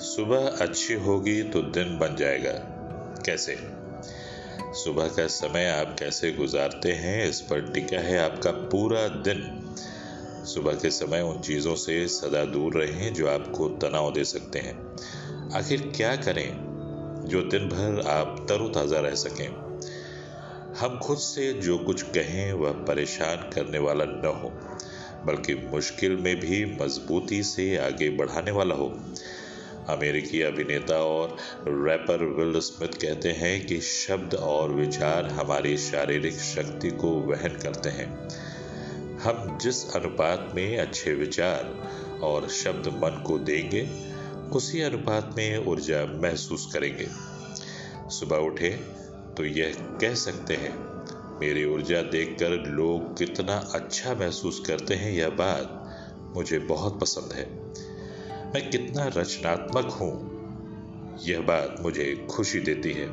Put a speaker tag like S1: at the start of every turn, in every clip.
S1: सुबह अच्छी होगी तो दिन बन जाएगा। कैसे? सुबह का समय आप कैसे गुजारते हैं, इस पर टिका है आपका पूरा दिन। सुबह के समय उन चीज़ों से सदा दूर रहें जो आपको तनाव दे सकते हैं। आखिर क्या करें जो दिन भर आप तरोताज़ा रह सकें? हम खुद से जो कुछ कहें वह परेशान करने वाला न हो, बल्कि मुश्किल में भी मजबूती से आगे बढ़ाने वाला हो। अमेरिकी अभिनेता और रैपर विल स्मिथ कहते हैं कि शब्द और विचार हमारी शारीरिक शक्ति को वहन करते हैं। हम जिस अनुपात में अच्छे विचार और शब्द मन को देंगे, उसी अनुपात में ऊर्जा महसूस करेंगे। सुबह उठे तो यह कह सकते हैं, मेरी ऊर्जा देखकर लोग कितना अच्छा महसूस करते हैं यह बात मुझे बहुत पसंद है। मैं कितना रचनात्मक हूँ। यह बात मुझे खुशी देती है।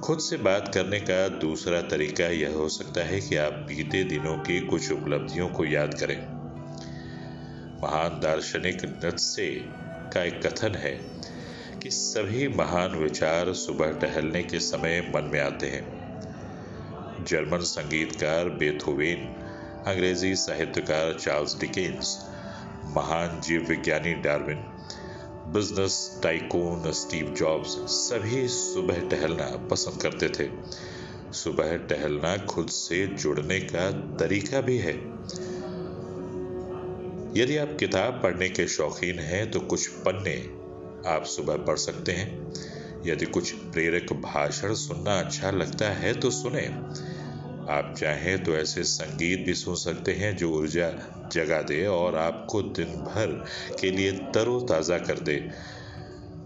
S1: खुद से बात करने का दूसरा तरीका यह हो सकता है कि आप बीते दिनों की कुछ उपलब्धियों को याद करें। महान दार्शनिक नत्से का एक कथन है कि सभी महान विचार सुबह टहलने के समय मन में आते हैं। जर्मन संगीतकार बेथोवेन, अंग्रेज़ी साहित्यकार चार्ल्स डिकेन्स महान जीव विज्ञानी Darwin, business tycoon Steve Jobs सभी सुबह टहलना पसंद करते थे। सुबह टहलना खुद से जुड़ने का तरीका भी है। यदि आप किताब पढ़ने के शौकीन हैं तो कुछ पन्ने आप सुबह पढ़ सकते हैं। यदि कुछ प्रेरक भाषण सुनना अच्छा लगता है तो सुने। आप चाहें तो ऐसे संगीत भी सुन सकते हैं जो ऊर्जा जगा दे और आपको दिन भर के लिए तरोताज़ा कर दे।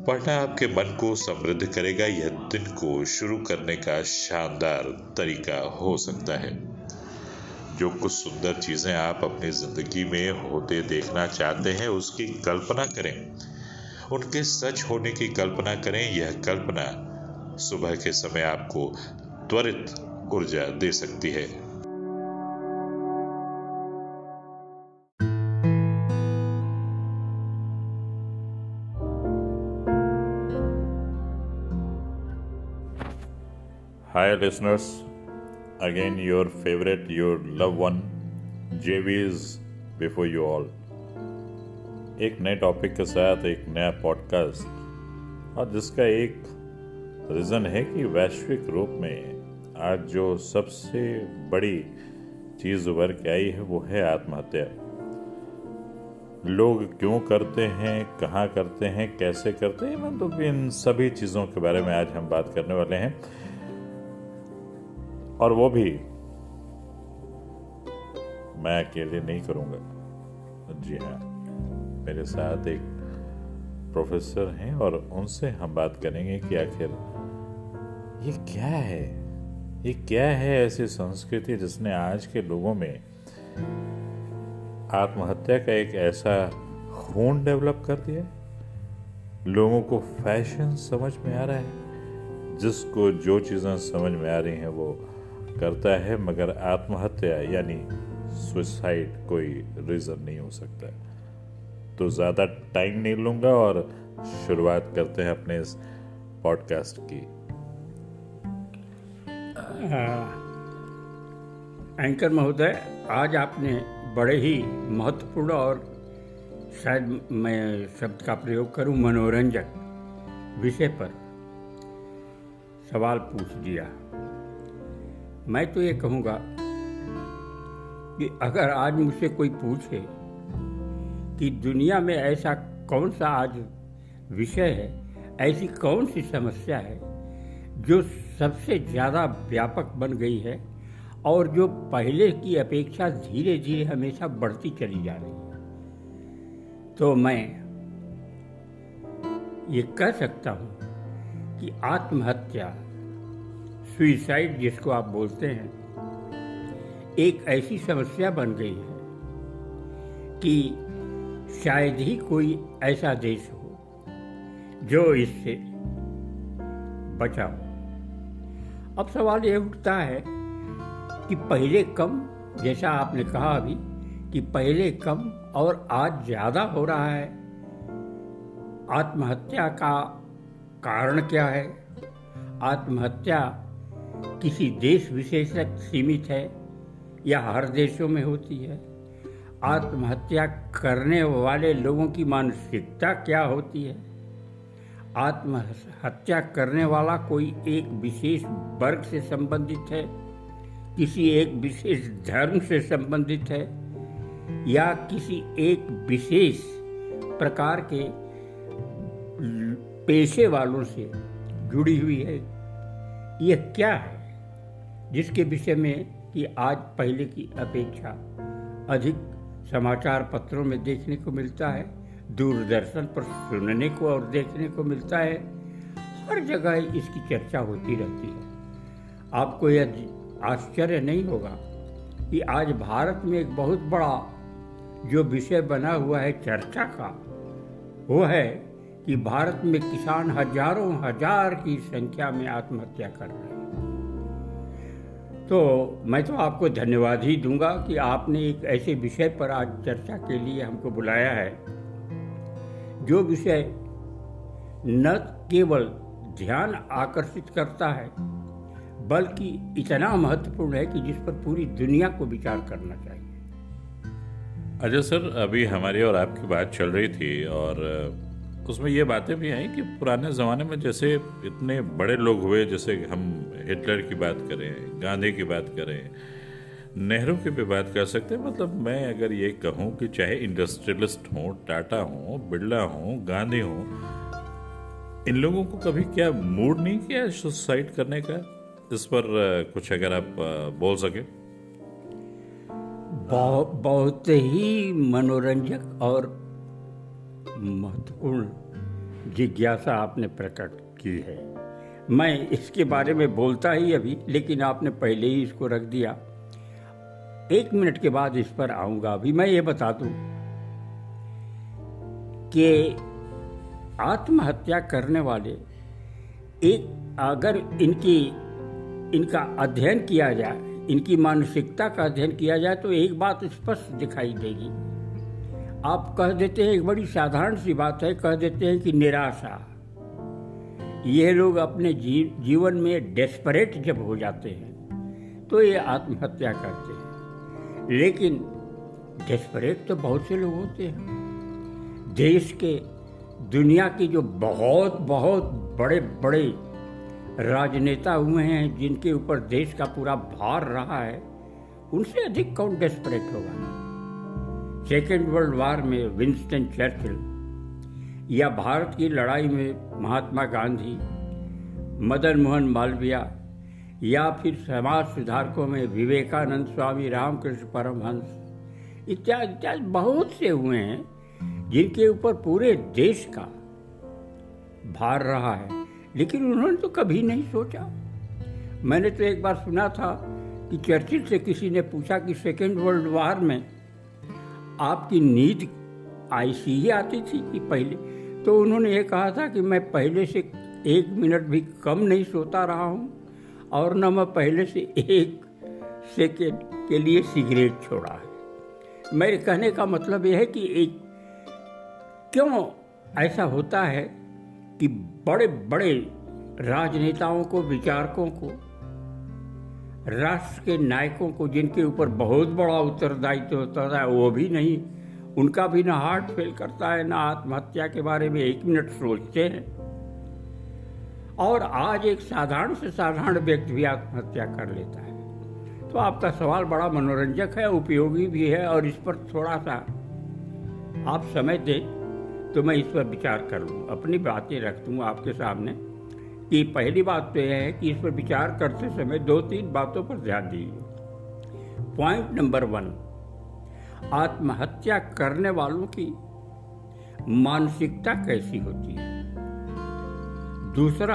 S1: पढ़ना आपके मन को समृद्ध करेगा। यह दिन को शुरू करने का शानदार तरीका हो सकता है। जो कुछ सुंदर चीज़ें आप अपनी ज़िंदगी में होते देखना चाहते हैं, उसकी कल्पना करें। उनके सच होने की कल्पना करें। यह कल्पना सुबह के समय आपको त्वरित ऊर्जा दे सकती है।
S2: Hi listeners again your favourite your love one जेवीज before you all एक नए टॉपिक के साथ एक नया पॉडकास्ट और जिसका एक रीजन है कि वैश्विक रूप में आज जो सबसे बड़ी चीज़ उभर के आई है, वो है आत्महत्या। लोग क्यों करते हैं, कहाँ करते हैं, कैसे करते हैं मतलब इन सभी चीज़ों के बारे में आज हम बात करने वाले हैं। और वो भी मैं अकेले नहीं करूँगा। जी हाँ मेरे साथ एक प्रोफेसर हैं और उनसे हम बात करेंगे कि आखिर ये क्या है? ये क्या है ऐसी संस्कृति जिसने आज के लोगों में आत्महत्या का एक ऐसा खून डेवलप कर दिया लोगों को फ़ैशन समझ में आ रहा है। जिसको जो चीज़ें समझ में आ रही हैं वो करता है, मगर आत्महत्या यानी सुसाइड कोई रीज़न नहीं हो सकता। तो ज़्यादा टाइम नहीं लूँगा और शुरुआत करते हैं अपने इस पॉडकास्ट की।
S3: एंकर महोदय, आज आपने बड़े ही महत्वपूर्ण और शायद मैं शब्द का प्रयोग करूँ, मनोरंजक विषय पर सवाल पूछ दिया। मैं तो ये कहूँगा कि अगर आज मुझसे कोई पूछे कि दुनिया में ऐसा कौन सा आज विषय है, ऐसी कौन सी समस्या है जो सबसे ज़्यादा व्यापक बन गई है और जो पहले की अपेक्षा धीरे धीरे हमेशा बढ़ती चली जा रही है। तो मैं ये कह सकता हूँ कि आत्महत्या सुइसाइड जिसको आप बोलते हैं, एक ऐसी समस्या बन गई है कि शायद ही कोई ऐसा देश हो जो इससे बचा हो। अब सवाल यह उठता है कि पहले कम, जैसा आपने कहा अभी, कि पहले कम और आज ज़्यादा हो रहा है। आत्महत्या का कारण क्या है? आत्महत्या किसी देश विशेष तक सीमित है या हर देशों में होती है? आत्महत्या करने वाले लोगों की मानसिकता क्या होती है? आत्महत्या करने वाला कोई एक विशेष वर्ग से संबंधित है? किसी एक विशेष धर्म से संबंधित है? या किसी एक विशेष प्रकार के पेशे वालों से जुड़ी हुई है? यह क्या है? जिसके विषय में कि आज पहले की अपेक्षा अधिक समाचार पत्रों में देखने को मिलता है। दूरदर्शन पर सुनने को और देखने को मिलता है। हर जगह इसकी चर्चा होती रहती है। आपको यह आश्चर्य नहीं होगा कि आज भारत में एक बहुत बड़ा जो विषय बना हुआ है चर्चा का, वो है कि भारत में किसान हज़ारों हज़ार की संख्या में आत्महत्या कर रहे हैं। तो मैं तो आपको धन्यवाद ही दूँगा कि आपने एक ऐसे विषय पर आज चर्चा के लिए हमको बुलाया है। जो विषय न केवल ध्यान आकर्षित करता है, बल्कि इतना महत्वपूर्ण है कि जिस पर पूरी दुनिया को विचार करना चाहिए।
S1: अजय सर, अभी हमारी और आपकी बात चल रही थी और उसमें ये बातें भी आई कि पुराने ज़माने में जैसे इतने बड़े लोग हुए, जैसे हम हिटलर की बात करें, गांधी की बात करें नेहरू की भी बात कर सकते हैं। मतलब मैं अगर ये कहूँ कि चाहे इंडस्ट्रियलिस्ट हो, टाटा हो, बिरला हो, गांधी हो, इन लोगों को कभी क्या मूड नहीं किया सुसाइड करने का? इस पर कुछ अगर आप बोल सके।
S3: बहुत बहुत ही मनोरंजक और महत्वपूर्ण जिज्ञासा आपने प्रकट की है। मैं इसके बारे में बोलता ही अभी, लेकिन आपने पहले ही इसको रख दिया। एक मिनट के बाद इस पर आऊँगा। अभी मैं ये बता दूँ कि आत्महत्या करने वाले एक अगर इनकी, इनका अध्ययन किया जाए, इनकी मानसिकता का अध्ययन किया जाए तो एक बात स्पष्ट दिखाई देगी। आप कह देते हैं, एक बड़ी साधारण सी बात है, कह देते हैं कि निराशा। ये लोग अपने जीवन में डेस्परेट जब हो जाते हैं तो ये आत्महत्या करते हैं। लेकिन डेस्परेट तो बहुत से लोग होते हैं। देश के, दुनिया के जो बहुत बहुत बड़े बड़े राजनेता हुए हैं, जिनके ऊपर देश का पूरा भार रहा है, उनसे अधिक कौन डेस्परेट होगा? सेकेंड वर्ल्ड वार में विंस्टन चर्चिल या भारत की लड़ाई में महात्मा गांधी मदन मोहन मालवीय या फिर समाज सुधारकों में विवेकानंद स्वामी, रामकृष्ण परमहंस इत्यादि इत्यादि बहुत से हुए हैं, जिनके ऊपर पूरे देश का भार रहा है। लेकिन उन्होंने तो कभी नहीं सोचा। मैंने तो एक बार सुना था कि चर्चिल से किसी ने पूछा कि सेकेंड वर्ल्ड वार में आपकी नींद ऐसी ही आती थी कि पहले? तो उन्होंने ये कहा था कि मैं पहले से एक मिनट भी कम नहीं सोता रहा हूँ। और न मैं पहले से एक सेकेंड के लिए सिगरेट छोड़ा है। मेरे कहने का मतलब यह है कि एक, क्यों ऐसा होता है कि बड़े बड़े राजनेताओं को, विचारकों को, राष्ट्र के नायकों को, जिनके ऊपर बहुत बड़ा उत्तरदायित्व होता है वो भी नहीं, उनका भी ना हार्ट फेल करता है, ना आत्महत्या के बारे में एक मिनट सोचते हैं। और आज एक साधारण से साधारण व्यक्ति भी आत्महत्या कर लेता है। तो आपका सवाल बड़ा मनोरंजक है, उपयोगी भी है और इस पर थोड़ा सा आप समय दें तो मैं इस पर विचार कर। लूँ अपनी बातें रख दूँ आपके सामने कि पहली बात तो यह है कि इस पर विचार करते समय दो तीन बातों पर ध्यान दीजिए। पॉइंट नंबर वन, आत्महत्या करने वालों की मानसिकता कैसी होती है? दूसरा,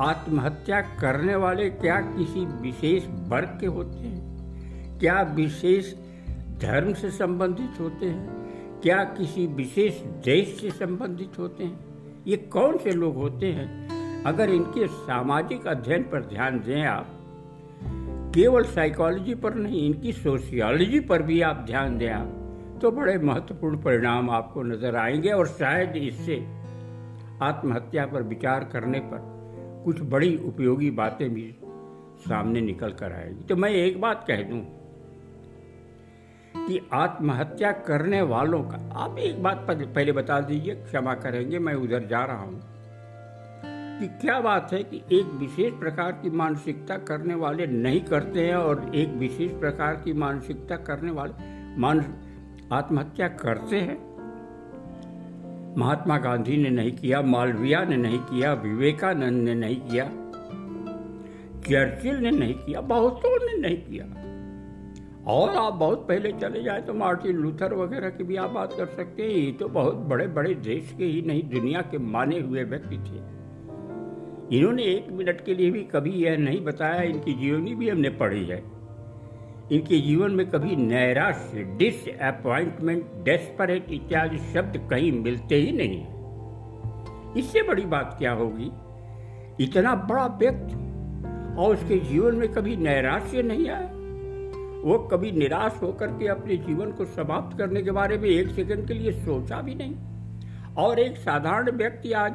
S3: आत्महत्या करने वाले क्या किसी विशेष वर्ग के होते हैं? क्या विशेष धर्म से संबंधित होते हैं? क्या किसी विशेष देश से संबंधित होते हैं? ये कौन से लोग होते हैं? अगर इनके सामाजिक अध्ययन पर ध्यान दें आप, केवल साइकोलॉजी पर नहीं, इनकी सोशियोलॉजी पर भी आप ध्यान दें आप तो बड़े महत्वपूर्ण परिणाम आपको नज़र आएँगे और शायद इससे आत्महत्या पर विचार करने पर कुछ बड़ी उपयोगी बातें भी सामने निकल कर आएगी। तो मैं एक बात कह दूँ कि आत्महत्या करने वालों का, आप एक बात पहले बता दीजिए, क्षमा करेंगे, मैं उधर जा रहा हूँ कि क्या बात है कि एक विशेष प्रकार की मानसिकता करने वाले नहीं करते हैं और एक विशेष प्रकार की मानसिकता करने वाले मान, आत्महत्या करते हैं? महात्मा गांधी ने नहीं किया, मालविया ने नहीं किया, विवेकानंद ने नहीं किया, चर्चिल ने नहीं किया, बहुतों ने नहीं किया। और आप बहुत पहले चले जाए तो मार्टिन लूथर वगैरह की भी आप बात कर सकते हैं। ये तो बहुत बड़े बड़े देश के ही नहीं, दुनिया के माने हुए व्यक्ति थे। इन्होंने एक मिनट के लिए भी कभी यह नहीं बताया, इनकी जीवनी भी हमने पढ़ी है। इनके जीवन में कभी नैराश्य डिसअपॉइंटमेंट डेस्परेट इत्यादि शब्द कहीं मिलते ही नहीं। इससे बड़ी बात क्या होगी? इतना बड़ा व्यक्ति और उसके जीवन में कभी नैराश्य नहीं आया। वो कभी निराश होकर के अपने जीवन को समाप्त करने के बारे में एक सेकंड के लिए सोचा भी नहीं। और एक साधारण व्यक्ति आज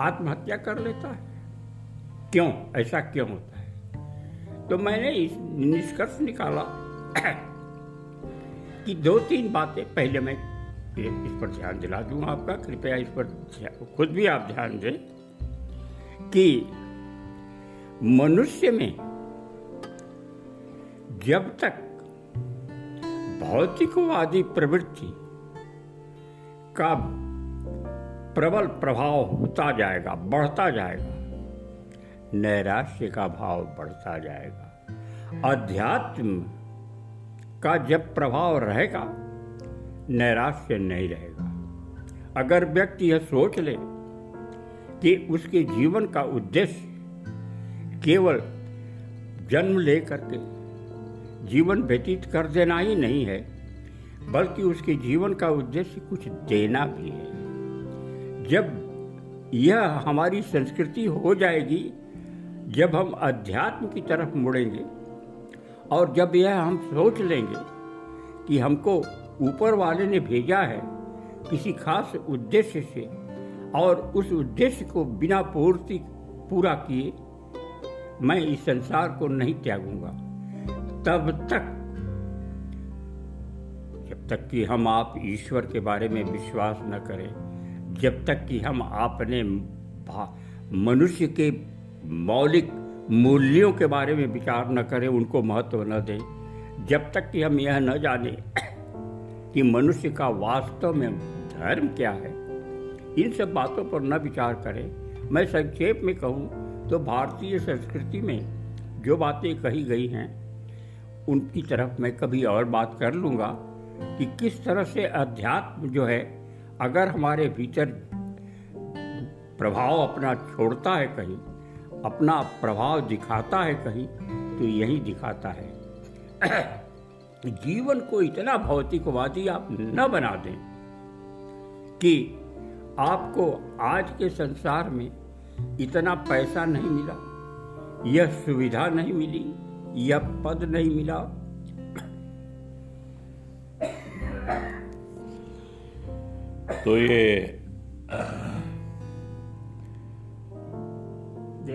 S3: आत्महत्या कर लेता है। क्यों? ऐसा क्यों होता तो मैंने इस निष्कर्ष निकाला कि दो तीन बातें पहले मैं इस पर ध्यान दिला दूँ आपका। कृपया इस पर खुद भी आप ध्यान दें कि मनुष्य में जब तक भौतिकवादी प्रवृत्ति का प्रबल प्रभाव होता जाएगा, बढ़ता जाएगा नैराश्य का भाव बढ़ता जाएगा। अध्यात्म का जब प्रभाव रहेगा, नैराश्य नहीं रहेगा। अगर व्यक्ति यह सोच ले कि उसके जीवन का उद्देश्य केवल जन्म लेकर के जीवन व्यतीत कर देना ही नहीं है, बल्कि उसके जीवन का उद्देश्य कुछ देना भी है। जब यह हमारी संस्कृति हो जाएगी जब हम अध्यात्म की तरफ़ मुड़ेंगे और जब यह हम सोच लेंगे कि हमको ऊपर वाले ने भेजा है किसी खास उद्देश्य से और उस उद्देश्य को बिना पूर्ति पूरा किए, मैं इस संसार को नहीं त्यागूँगा। तब तक, जब तक कि हम आप ईश्वर के बारे में विश्वास न करें, जब तक कि हम अपने मनुष्य के मौलिक मूल्यों के बारे में विचार न करें, उनको महत्व न दें। जब तक कि हम यह न जाने कि मनुष्य का वास्तव में धर्म क्या है, इन सब बातों पर न विचार करें। मैं संक्षेप में कहूँ तो भारतीय संस्कृति में जो बातें कही गई हैं, उनकी तरफ़ मैं कभी और बात कर लूँगा कि किस तरह से अध्यात्म जो है, अगर हमारे भीतर प्रभाव अपना छोड़ता है कहीं अपना प्रभाव दिखाता है कहीं तो यही दिखाता है। जीवन को इतना भौतिकवादी आप न बना दें कि आपको आज के संसार में इतना पैसा नहीं मिला, यह सुविधा नहीं मिली, यह पद नहीं मिला।
S1: तो ये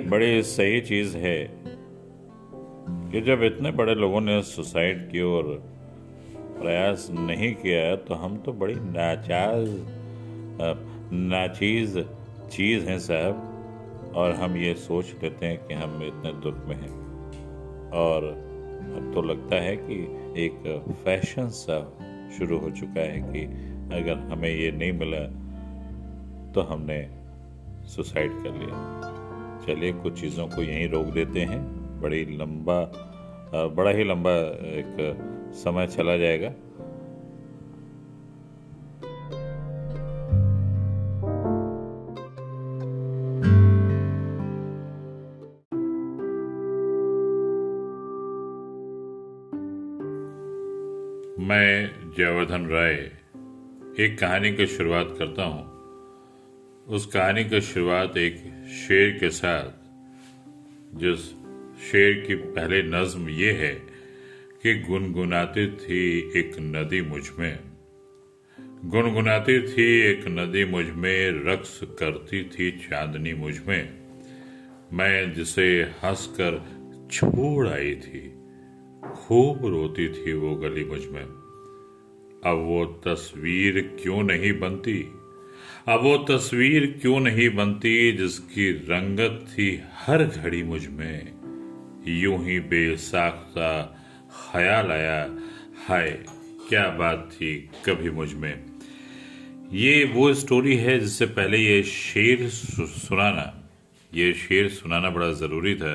S1: बड़ी सही चीज़ है कि जब इतने बड़े लोगों ने सुसाइड की और प्रयास नहीं किया तो हम तो बड़ी नाचाज नाचीज चीज़ हैं साहब, और हम ये सोच लेते हैं कि हम इतने दुख में हैं। और अब तो लगता है कि एक फ़ैशन सा शुरू हो चुका है कि अगर हमें ये नहीं मिला तो हमने सुसाइड कर लिया। चलिए कुछ चीज़ों को यहीं रोक देते हैं। बड़ी लंबा बड़ा ही लंबा एक समय चला जाएगा। मैं जयवर्धन राय, एक कहानी की शुरुआत करता हूँ। उस कहानी की शुरुआत एक शेर के साथ, जिस शेर की पहले नज्म ये है कि गुनगुनाती थी एक नदी मुझमें। गुनगुनाती थी एक नदी मुझमें, रक्स करती थी चांदनी मुझमें। मैं जिसे हंसकर छोड़ आई थी, खूब रोती थी वो गली मुझमें। अब वो तस्वीर क्यों नहीं बनती? अब वो तस्वीर क्यों नहीं बनती जिसकी रंगत थी हर घड़ी मुझमें? यूँ ही बेसाख्ता ख्याल आया, हाय, क्या बात थी कभी मुझमें। ये वो स्टोरी है जिससे पहले ये शेर सुनाना, ये शेर सुनाना बड़ा ज़रूरी था,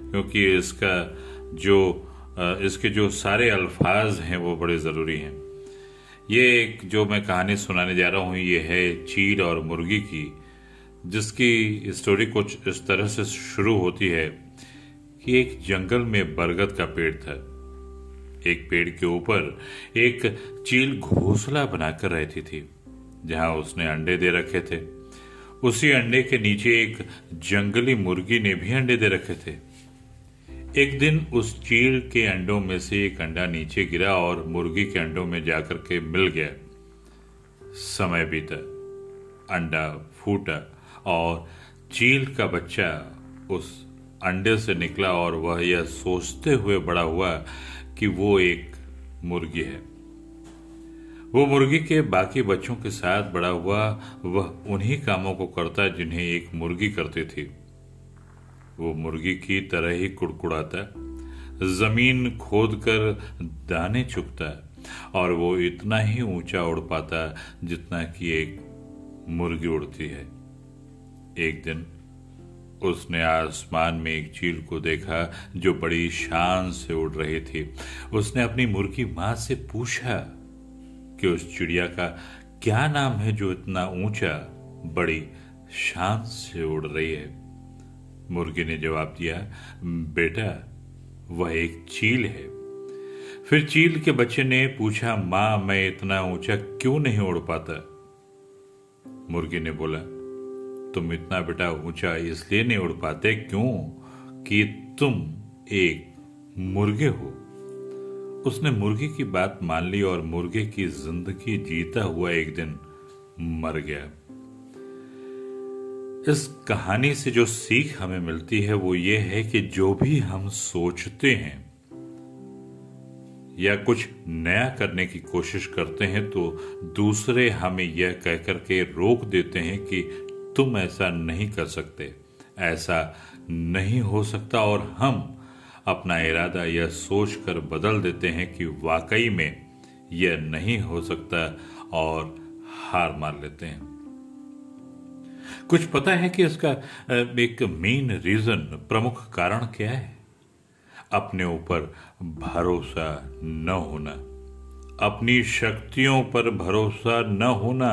S1: क्योंकि इसका जो इसके जो सारे अल्फाज हैं वो बड़े ज़रूरी हैं। ये एक जो मैं कहानी सुनाने जा रहा हूँ, ये है चील और मुर्गी की, जिसकी स्टोरी कुछ इस तरह से शुरू होती है कि एक जंगल में बरगद का पेड़ था। एक पेड़ के ऊपर एक चील घोंसला बनाकर रहती थी, जहाँ उसने अंडे दे रखे थे। उसी अंडे के नीचे एक जंगली मुर्गी ने भी अंडे दे रखे थे। एक दिन उस चील के अंडों में से एक अंडा नीचे गिरा और मुर्गी के अंडों में जाकर के मिल गया। समय बीता, अंडा फूटा और चील का बच्चा उस अंडे से निकला और वह यह सोचते हुए बड़ा हुआ कि वो एक मुर्गी है। वो मुर्गी के बाकी बच्चों के साथ बड़ा हुआ, वह उन्हीं कामों को करता जिन्हें एक मुर्गी करती थी। वो मुर्गी की तरह ही कुड़कुड़ाता है। ज़मीन खोद कर दाने चुगता और वो इतना ही ऊँचा उड़ पाता है जितना कि एक मुर्गी उड़ती है। एक दिन उसने आसमान में एक चील को देखा जो बड़ी शान से उड़ रही थी। उसने अपनी मुर्गी माँ से पूछा कि उस चिड़िया का क्या नाम है जो इतना ऊँचा, बड़ी शान से उड़ रही है? मुर्गी ने जवाब दिया, बेटा, वह एक चील है। फिर चील के बच्चे ने पूछा, माँ, मैं इतना ऊँचा क्यों नहीं उड़ पाता? मुर्गी ने बोला, तुम इतना बेटा ऊँचा इसलिए नहीं उड़ पाते क्यों कि तुम एक मुर्गे हो? उसने मुर्गी की बात मान ली और मुर्गे की ज़िंदगी जीता हुआ एक दिन मर गया। इस कहानी से जो सीख हमें मिलती है वो ये है कि जो भी हम सोचते हैं या कुछ नया करने की कोशिश करते हैं तो दूसरे हमें यह कहकर के रोक देते हैं कि तुम ऐसा नहीं कर सकते, ऐसा नहीं हो सकता और हम अपना इरादा यह सोच कर बदल देते हैं कि वाकई में यह नहीं हो सकता और हार मार लेते हैं। कुछ पता है कि इसका एक मेन रीजन प्रमुख कारण क्या है? अपने ऊपर भरोसा न होना, अपनी शक्तियों पर भरोसा न होना,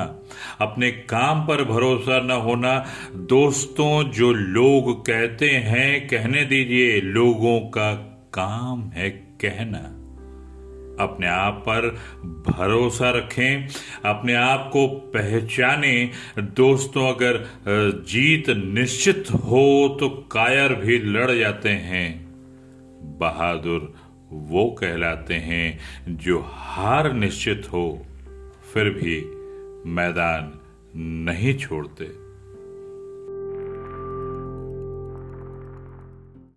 S1: अपने काम पर भरोसा न होना। दोस्तों, जो लोग कहते हैं, कहने दीजिए, लोगों का काम है कहना। अपने आप पर भरोसा रखें, अपने आप को पहचाने। दोस्तों, अगर जीत निश्चित हो तो कायर भी लड़ जाते हैं। बहादुर वो कहलाते हैं जो हार निश्चित हो, फिर भी मैदान नहीं छोड़ते।